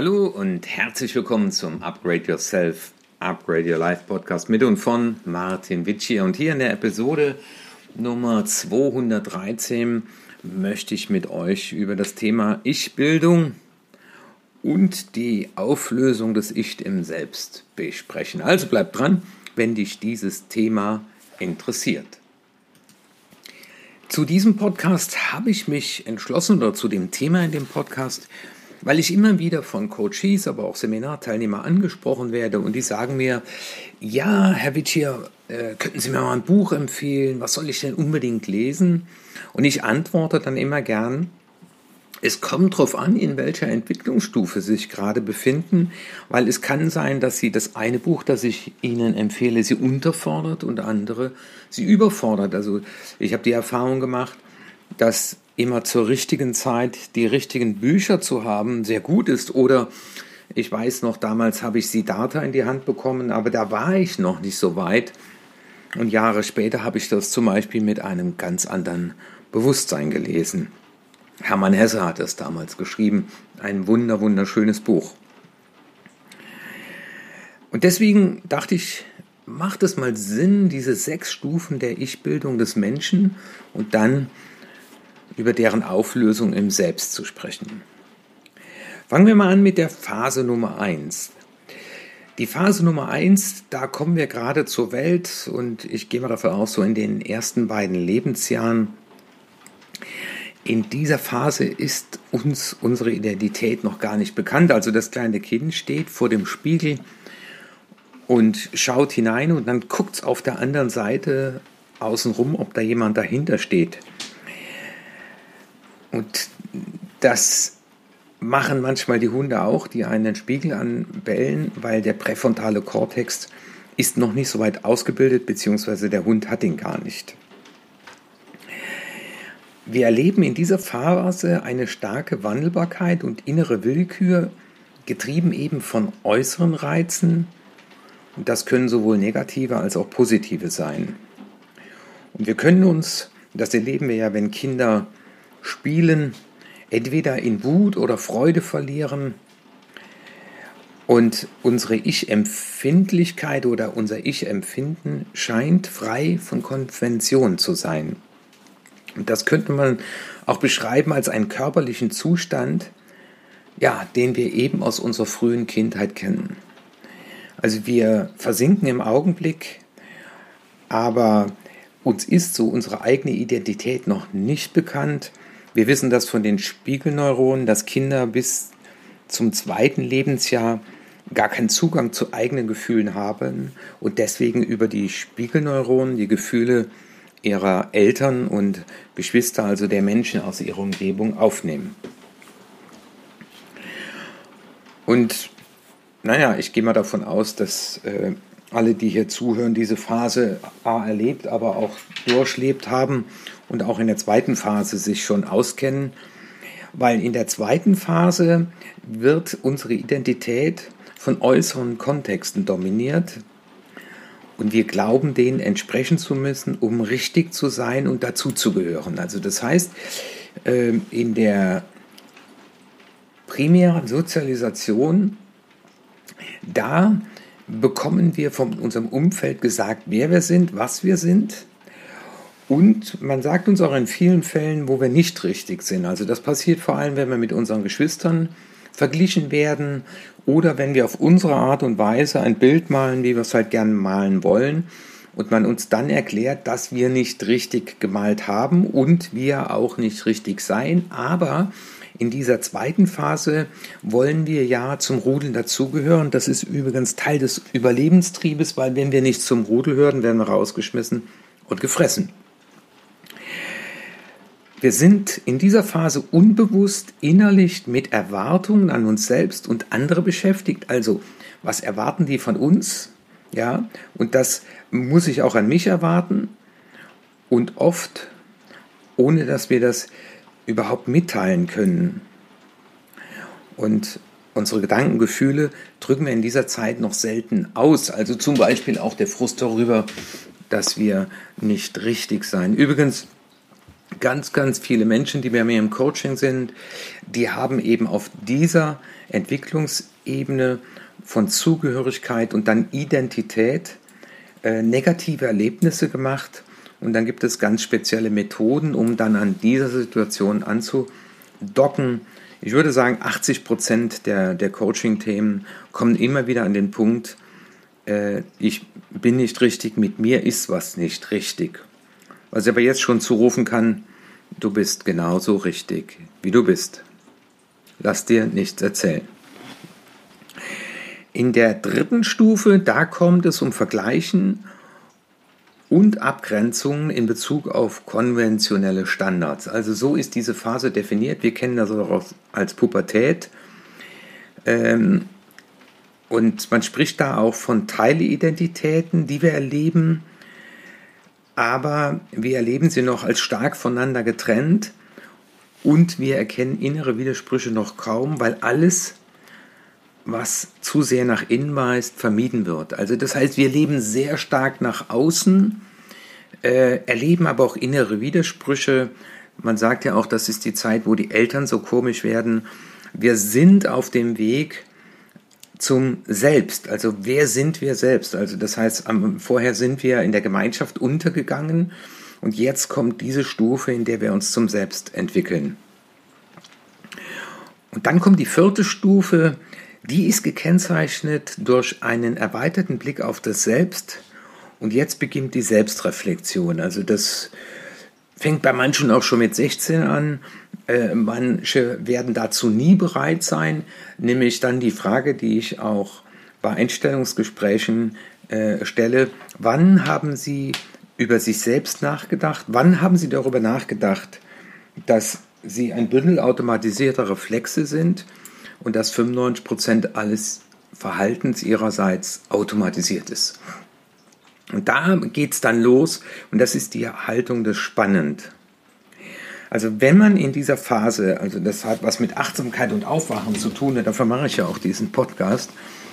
Hallo und herzlich willkommen zum Upgrade Yourself, Upgrade Your Life Podcast mit und von Martin Witschi. Und hier in der Episode Nummer 213 möchte ich mit euch über das Thema Ich-Bildung und die Auflösung des Ich im Selbst besprechen. Also bleib dran, wenn dich dieses Thema interessiert. Zu diesem Podcast habe ich mich entschlossen oder zu dem Thema in dem Podcast, weil ich immer wieder von Coaches, aber auch Seminarteilnehmer angesprochen werde und die sagen mir, ja, Herr Witschier, äh, könnten Sie mir mal ein Buch empfehlen? Was soll ich denn unbedingt lesen? Und ich antworte dann immer gern, es kommt darauf an, in welcher Entwicklungsstufe Sie sich gerade befinden, weil es kann sein, dass Sie das eine Buch, das ich Ihnen empfehle, Sie unterfordert und andere Sie überfordert. Also ich habe die Erfahrung gemacht, dass immer zur richtigen Zeit die richtigen Bücher zu haben sehr gut ist. Oder ich weiß noch, damals habe ich Siddhartha in die Hand bekommen, aber da war ich noch nicht so weit. Und Jahre später habe ich das zum Beispiel mit einem ganz anderen Bewusstsein gelesen. Hermann Hesse hat es damals geschrieben. Ein wunder, wunderschönes Buch. Und deswegen dachte ich, macht es mal Sinn, diese sechs Stufen der Ich-Bildung des Menschen und dann über deren Auflösung im Selbst zu sprechen. Fangen wir mal an mit der Phase Nummer 1. Die Phase Nummer 1, da kommen wir gerade zur Welt und ich gehe mal davon aus, so in den ersten beiden Lebensjahren. In dieser Phase ist uns unsere Identität noch gar nicht bekannt. Also das kleine Kind steht vor dem Spiegel und schaut hinein und dann guckt es auf der anderen Seite außenrum, ob da jemand dahinter steht. Und das machen manchmal die Hunde auch, die einen Spiegel anbellen, weil der präfrontale Kortex ist noch nicht so weit ausgebildet, beziehungsweise der Hund hat ihn gar nicht. Wir erleben in dieser Phase eine starke Wandelbarkeit und innere Willkür, getrieben eben von äußeren Reizen. Und das können sowohl negative als auch positive sein. Und wir können uns, das erleben wir ja, wenn Kinder Spielen entweder in Wut oder Freude verlieren und unsere Ich-Empfindlichkeit oder unser Ich-Empfinden scheint frei von Konvention zu sein. Und das könnte man auch beschreiben als einen körperlichen Zustand, ja, den wir eben aus unserer frühen Kindheit kennen. Also wir versinken im Augenblick, aber uns ist so unsere eigene Identität noch nicht bekannt wir wissen das von den Spiegelneuronen, dass Kinder bis zum zweiten Lebensjahr gar keinen Zugang zu eigenen Gefühlen haben und deswegen über die Spiegelneuronen die Gefühle ihrer Eltern und Geschwister, also der Menschen aus ihrer Umgebung, aufnehmen. Und naja, ich gehe mal davon aus, dass äh, alle, die hier zuhören, diese Phase A erlebt, aber auch durchlebt haben und auch in der zweiten Phase sich schon auskennen, weil in der zweiten Phase wird unsere Identität von äußeren Kontexten dominiert und wir glauben, denen entsprechen zu müssen, um richtig zu sein und dazuzugehören. Also das heißt, ähm, in der primären Sozialisation, da bekommen wir von unserem Umfeld gesagt, wer wir sind, was wir sind. Und man sagt uns auch in vielen Fällen, wo wir nicht richtig sind. Also das passiert vor allem, wenn wir mit unseren Geschwistern verglichen werden oder wenn wir auf unsere Art und Weise ein Bild malen, wie wir es halt gerne malen wollen und man uns dann erklärt, dass wir nicht richtig gemalt haben und wir auch nicht richtig seien, aber in dieser zweiten Phase wollen wir ja zum Rudeln dazugehören. Das ist übrigens Teil des Überlebenstriebes, weil wenn wir nicht zum Rudel hören, werden wir rausgeschmissen und gefressen. Wir sind in dieser Phase unbewusst innerlich mit Erwartungen an uns selbst und andere beschäftigt. Also, was erwarten die von uns? Ja, und das muss ich auch an mich erwarten. Und oft, ohne dass wir das überhaupt mitteilen können. Und unsere Gedanken, Gefühle drücken wir in dieser Zeit noch selten aus. Also zum Beispiel auch der Frust darüber, dass wir nicht richtig sein. Übrigens, ganz, ganz viele Menschen, die bei mir im Coaching sind, die haben eben auf dieser Entwicklungsebene von Zugehörigkeit und dann Identität äh, negative Erlebnisse gemacht. Und dann gibt es ganz spezielle Methoden, um dann an dieser Situation anzudocken. Ich würde sagen, 80 Prozent der, der Coaching-Themen kommen immer wieder an den Punkt, äh, ich bin nicht richtig, mit mir ist was nicht richtig. Was ich aber jetzt schon zurufen kann, du bist genauso richtig, wie du bist. Lass dir nichts erzählen. In der dritten Stufe, da kommt es um Vergleichen und Abgrenzungen in Bezug auf konventionelle Standards. Also so ist diese Phase definiert. Wir kennen das auch als Pubertät. Ähm, und man spricht da auch von Teilidentitäten, die wir erleben, aber wir erleben sie noch als stark voneinander getrennt und wir erkennen innere Widersprüche noch kaum, weil alles, was zu sehr nach innen weist, vermieden wird. Also das heißt, wir leben sehr stark nach außen, äh, erleben aber auch innere Widersprüche. Man sagt ja auch, das ist die Zeit, wo die Eltern so komisch werden. Wir sind auf dem Weg, zum Selbst. Also wer sind wir selbst? Also das heißt, vorher sind wir in der Gemeinschaft untergegangen und jetzt kommt diese Stufe, in der wir uns zum Selbst entwickeln. Und dann kommt die vierte Stufe, die ist gekennzeichnet durch einen erweiterten Blick auf das Selbst. Und jetzt beginnt die Selbstreflexion. Also das fängt bei manchen auch schon mit 16 an. Äh, manche werden dazu nie bereit sein, nämlich dann die Frage, die ich auch bei Einstellungsgesprächen äh, stelle, wann haben Sie über sich selbst nachgedacht? Wann haben Sie darüber nachgedacht, dass Sie ein Bündel automatisierter Reflexe sind und dass 95 Prozent alles Verhaltens Ihrerseits automatisiert ist? Und da geht es dann los und das ist die Haltung des Spannend. Also wenn man in dieser Phase, also das hat was mit Achtsamkeit und Aufwachen zu tun, dafür mache ich ja auch diesen Podcast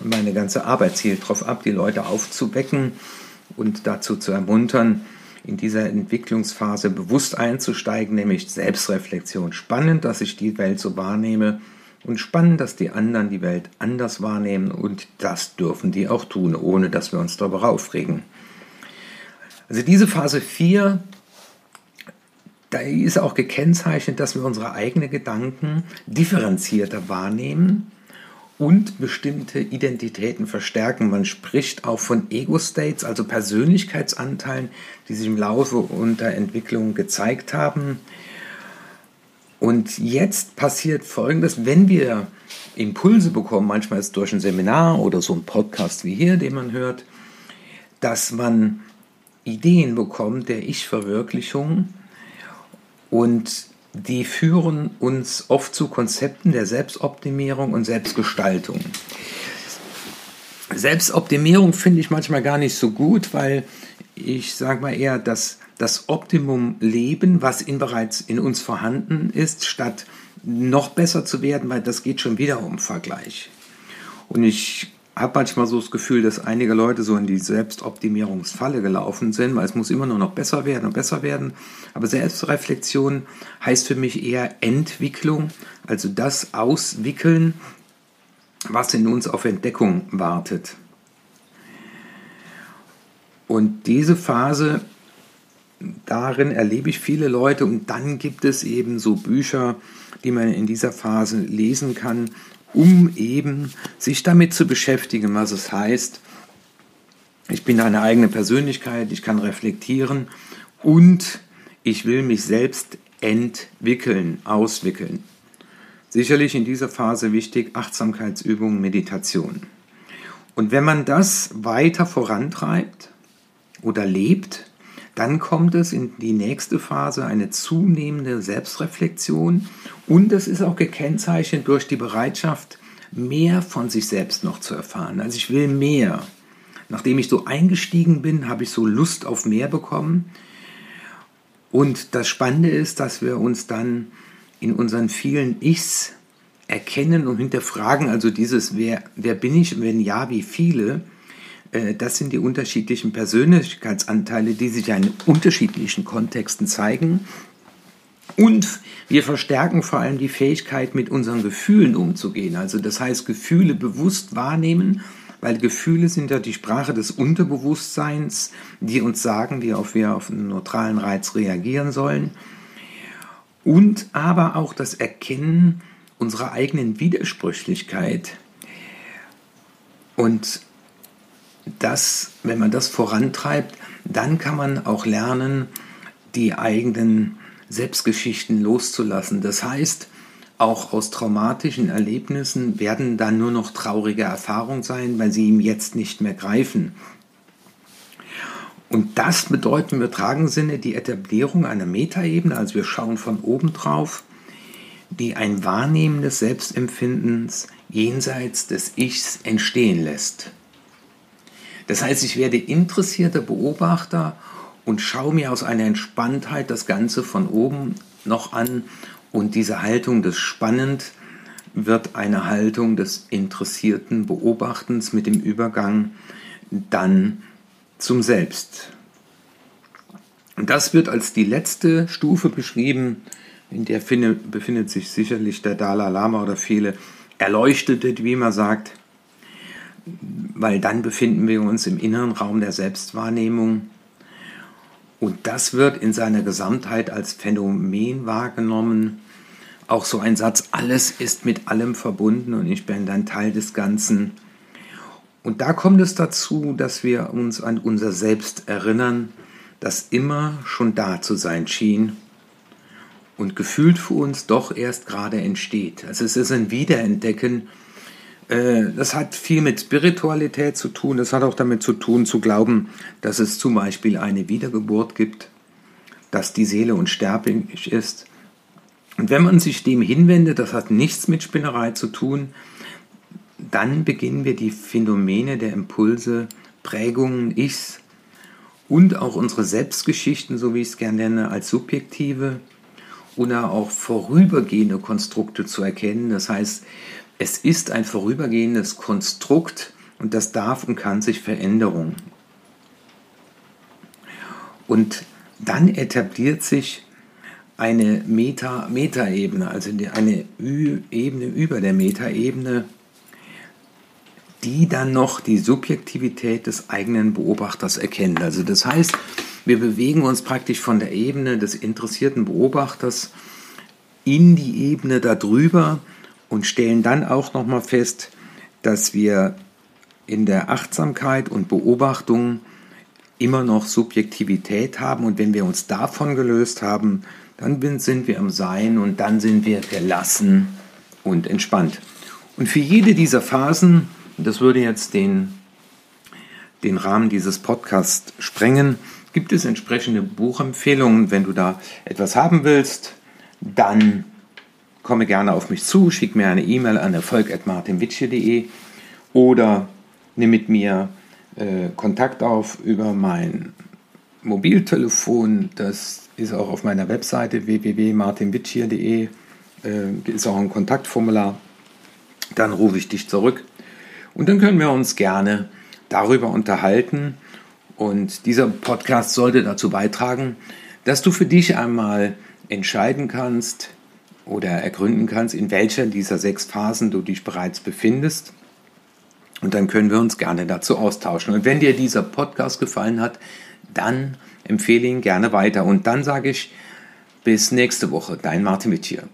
und meine ganze Arbeit zielt darauf ab, die Leute aufzuwecken und dazu zu ermuntern, in dieser Entwicklungsphase bewusst einzusteigen, nämlich Selbstreflexion. Spannend, dass ich die Welt so wahrnehme und spannend, dass die anderen die Welt anders wahrnehmen und das dürfen die auch tun, ohne dass wir uns darüber aufregen. Also diese Phase 4, da ist auch gekennzeichnet, dass wir unsere eigenen Gedanken differenzierter wahrnehmen und bestimmte Identitäten verstärken. Man spricht auch von Ego-States, also Persönlichkeitsanteilen, die sich im Laufe unter Entwicklung gezeigt haben. Und jetzt passiert Folgendes, wenn wir Impulse bekommen, manchmal ist es durch ein Seminar oder so ein Podcast wie hier, den man hört, dass man Ideen bekommt der Ich-Verwirklichung und die führen uns oft zu Konzepten der Selbstoptimierung und Selbstgestaltung. Selbstoptimierung finde ich manchmal gar nicht so gut, weil ich sage mal eher, dass das Optimum leben, was in bereits in uns vorhanden ist, statt noch besser zu werden, weil das geht schon wieder um Vergleich. Und ich habe manchmal so das Gefühl, dass einige Leute so in die Selbstoptimierungsfalle gelaufen sind, weil es muss immer nur noch besser werden und besser werden. Aber Selbstreflexion heißt für mich eher Entwicklung, also das Auswickeln, was in uns auf Entdeckung wartet. Und diese Phase, darin erlebe ich viele Leute und dann gibt es eben so Bücher, die man in dieser Phase lesen kann, um eben sich damit zu beschäftigen, was es heißt, ich bin eine eigene Persönlichkeit, ich kann reflektieren und ich will mich selbst entwickeln, auswickeln. Sicherlich in dieser Phase wichtig Achtsamkeitsübungen, Meditation. Und wenn man das weiter vorantreibt oder lebt, dann kommt es in die nächste Phase, eine zunehmende Selbstreflexion und es ist auch gekennzeichnet durch die Bereitschaft, mehr von sich selbst noch zu erfahren. Also ich will mehr. Nachdem ich so eingestiegen bin, habe ich so Lust auf mehr bekommen. Und das Spannende ist, dass wir uns dann in unseren vielen Ichs erkennen und hinterfragen, also dieses, wer, wer bin ich, wenn ja, wie viele, äh, das sind die unterschiedlichen Persönlichkeitsanteile, die sich ja in unterschiedlichen Kontexten zeigen. Und wir verstärken vor allem die Fähigkeit, mit unseren Gefühlen umzugehen. Also das heißt, Gefühle bewusst wahrnehmen, weil Gefühle sind ja die Sprache des Unterbewusstseins, die uns sagen, wie auf wir auf einen neutralen Reiz reagieren sollen. Und aber auch das Erkennen unserer eigenen Widersprüchlichkeit. Und das, wenn man das vorantreibt, dann kann man auch lernen, die eigenen Selbstgeschichten loszulassen. Das heißt, auch aus traumatischen Erlebnissen werden dann nur noch traurige Erfahrungen sein, weil sie ihm jetzt nicht mehr greifen. Und das bedeutet im übertragenen Sinne die Etablierung einer Metaebene, also wir schauen von oben drauf, die ein Wahrnehmen des Selbstempfindens jenseits des Ichs entstehen lässt. Das heißt, ich werde interessierter Beobachter und schaue mir aus einer Entspanntheit das Ganze von oben noch an und diese Haltung des Spannend wird eine Haltung des interessierten Beobachtens mit dem Übergang dann zum Selbst. Das wird als die letzte Stufe beschrieben, in der befindet sich sicherlich der Dalai Lama oder viele Erleuchtete, wie man sagt weil dann befinden wir uns im inneren Raum der Selbstwahrnehmung. Und das wird in seiner Gesamtheit als Phänomen wahrgenommen. Auch so ein Satz, alles ist mit allem verbunden und ich bin dann Teil des Ganzen. Und da kommt es dazu, dass wir uns an unser Selbst erinnern, das immer schon da zu sein schien und gefühlt für uns doch erst gerade entsteht. Also es ist ein Wiederentdecken das hat viel mit Spiritualität zu tun. Das hat auch damit zu tun, zu glauben, dass es zum Beispiel eine Wiedergeburt gibt, dass die Seele unsterblich ist. Und wenn man sich dem hinwendet, das hat nichts mit Spinnerei zu tun, dann beginnen wir die Phänomene der Impulse, Prägungen, Ichs und auch unsere Selbstgeschichten, so wie ich es gerne nenne, als subjektive oder auch vorübergehende Konstrukte zu erkennen. Das heißt, es ist ein vorübergehendes Konstrukt und das darf und kann sich Veränderung. Und dann etabliert sich eine Meta, Metaebene, also eine Ü Ebene über der Metaebene, die dann noch die Subjektivität des eigenen Beobachters erkennt. Also das heißt, wir bewegen uns praktisch von der Ebene des interessierten Beobachters in die Ebene darüber, und stellen dann auch nochmal fest, dass wir in der Achtsamkeit und Beobachtung immer noch Subjektivität haben und wenn wir uns davon gelöst haben, dann sind wir im Sein und dann sind wir gelassen und entspannt. Und für jede dieser Phasen, das würde jetzt den, den Rahmen dieses Podcasts sprengen, gibt es entsprechende Buchempfehlungen. Wenn du da etwas haben willst, dann komme gerne auf mich zu, schick mir eine E-Mail an erfolg.martinwitsche.de oder nimm mit mir äh, Kontakt auf über mein Mobiltelefon. Das ist auch auf meiner Webseite www.martinwitsche.de. Äh, ist auch ein Kontaktformular. Dann rufe ich dich zurück und dann können wir uns gerne darüber unterhalten. Und dieser Podcast sollte dazu beitragen, dass du für dich einmal entscheiden kannst, oder ergründen kannst, in welcher dieser sechs Phasen du dich bereits befindest. Und dann können wir uns gerne dazu austauschen. Und wenn dir dieser Podcast gefallen hat, dann empfehle ihn gerne weiter. Und dann sage ich bis nächste Woche, dein Martin Witt hier.